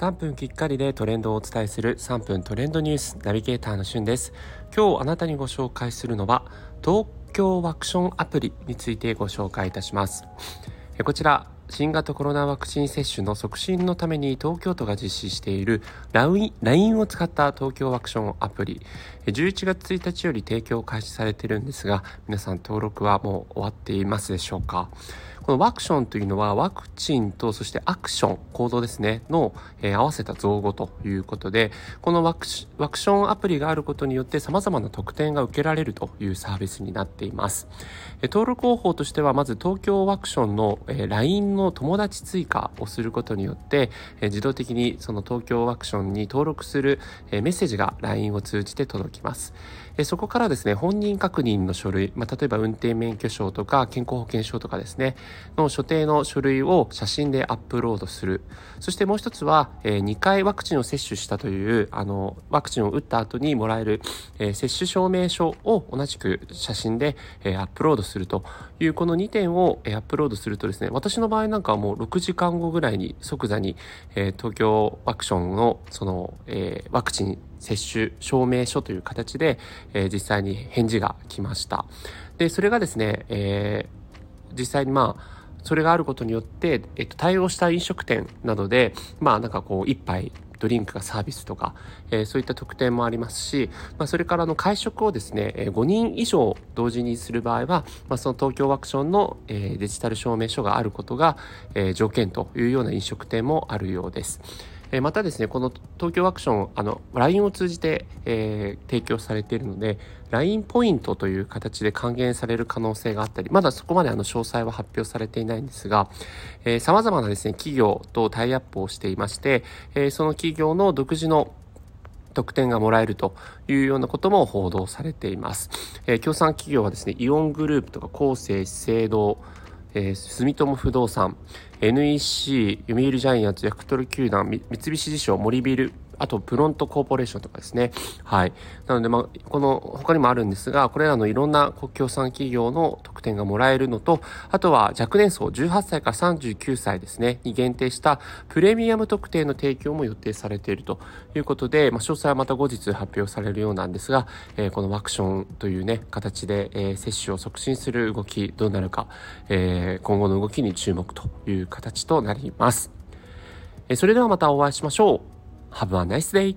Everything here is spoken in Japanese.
3分きっかりでトレンドをお伝えする3分トレンドニュースナビゲーターのしゅんです。今日あなたにご紹介するのは東京ワクションアプリについてご紹介いたします。こちら新型コロナワクチン接種の促進のために東京都が実施している LINE を使った東京ワクションアプリ11月1日より提供開始されているんですが皆さん登録はもう終わっていますでしょうか？このワクションというのはワクチンとそしてアクション、行動ですね、の、えー、合わせた造語ということで、このワクションアプリがあることによって様々な特典が受けられるというサービスになっています。えー、登録方法としては、まず東京ワクションの、えー、LINE の友達追加をすることによって、えー、自動的にその東京ワクションに登録する、えー、メッセージが LINE を通じて届きます。えー、そこからですね、本人確認の書類、まあ、例えば運転免許証とか健康保険証とかですね、の所定の書類を写真でアップロードする。そしてもう一つは、えー、2回ワクチンを接種したという、あの、ワクチンを打った後にもらえる、えー、接種証明書を同じく写真で、えー、アップロードするという、この2点を、えー、アップロードするとですね、私の場合なんかもう6時間後ぐらいに即座に、えー、東京ワクションのその、えー、ワクチン接種証明書という形で、えー、実際に返事が来ました。で、それがですね、えー、実際にまあ、それがあることによって、えっと、対応した飲食店などで、まあなんかこう、一杯ドリンクがサービスとか、えー、そういった特典もありますし、まあ、それからの会食をですね、え5人以上同時にする場合は、まあ、その東京ワクションの、えー、デジタル証明書があることが、えー、条件というような飲食店もあるようです。えまたですね、この東京アクション、あの、LINE を通じて、えー、提供されているので、LINE ポイントという形で還元される可能性があったり、まだそこまであの詳細は発表されていないんですが、えー、様々なですね、企業とタイアップをしていまして、えー、その企業の独自の特典がもらえるというようなことも報道されています。えー、協賛企業はですね、イオングループとか厚生、資生堂、えー、住友不動産、NEC、読売ジャイアンツ、ヤクトル球団、三菱地所、森ビル、あとプロントコーポレーションとかですね。はい。なので、まあ、この他にもあるんですが、これらのいろんな国境産企業の特典がもらえるのと、あとは若年層18歳から39歳ですね、に限定したプレミアム特典の提供も予定されているということで、まあ、詳細はまた後日発表されるようなんですが、えー、このワクションというね、形で、えー、接種を促進する動き、どうなるか、えー、今後の動きに注目という形となります。それではまたお会いしましょう。Have a nice day!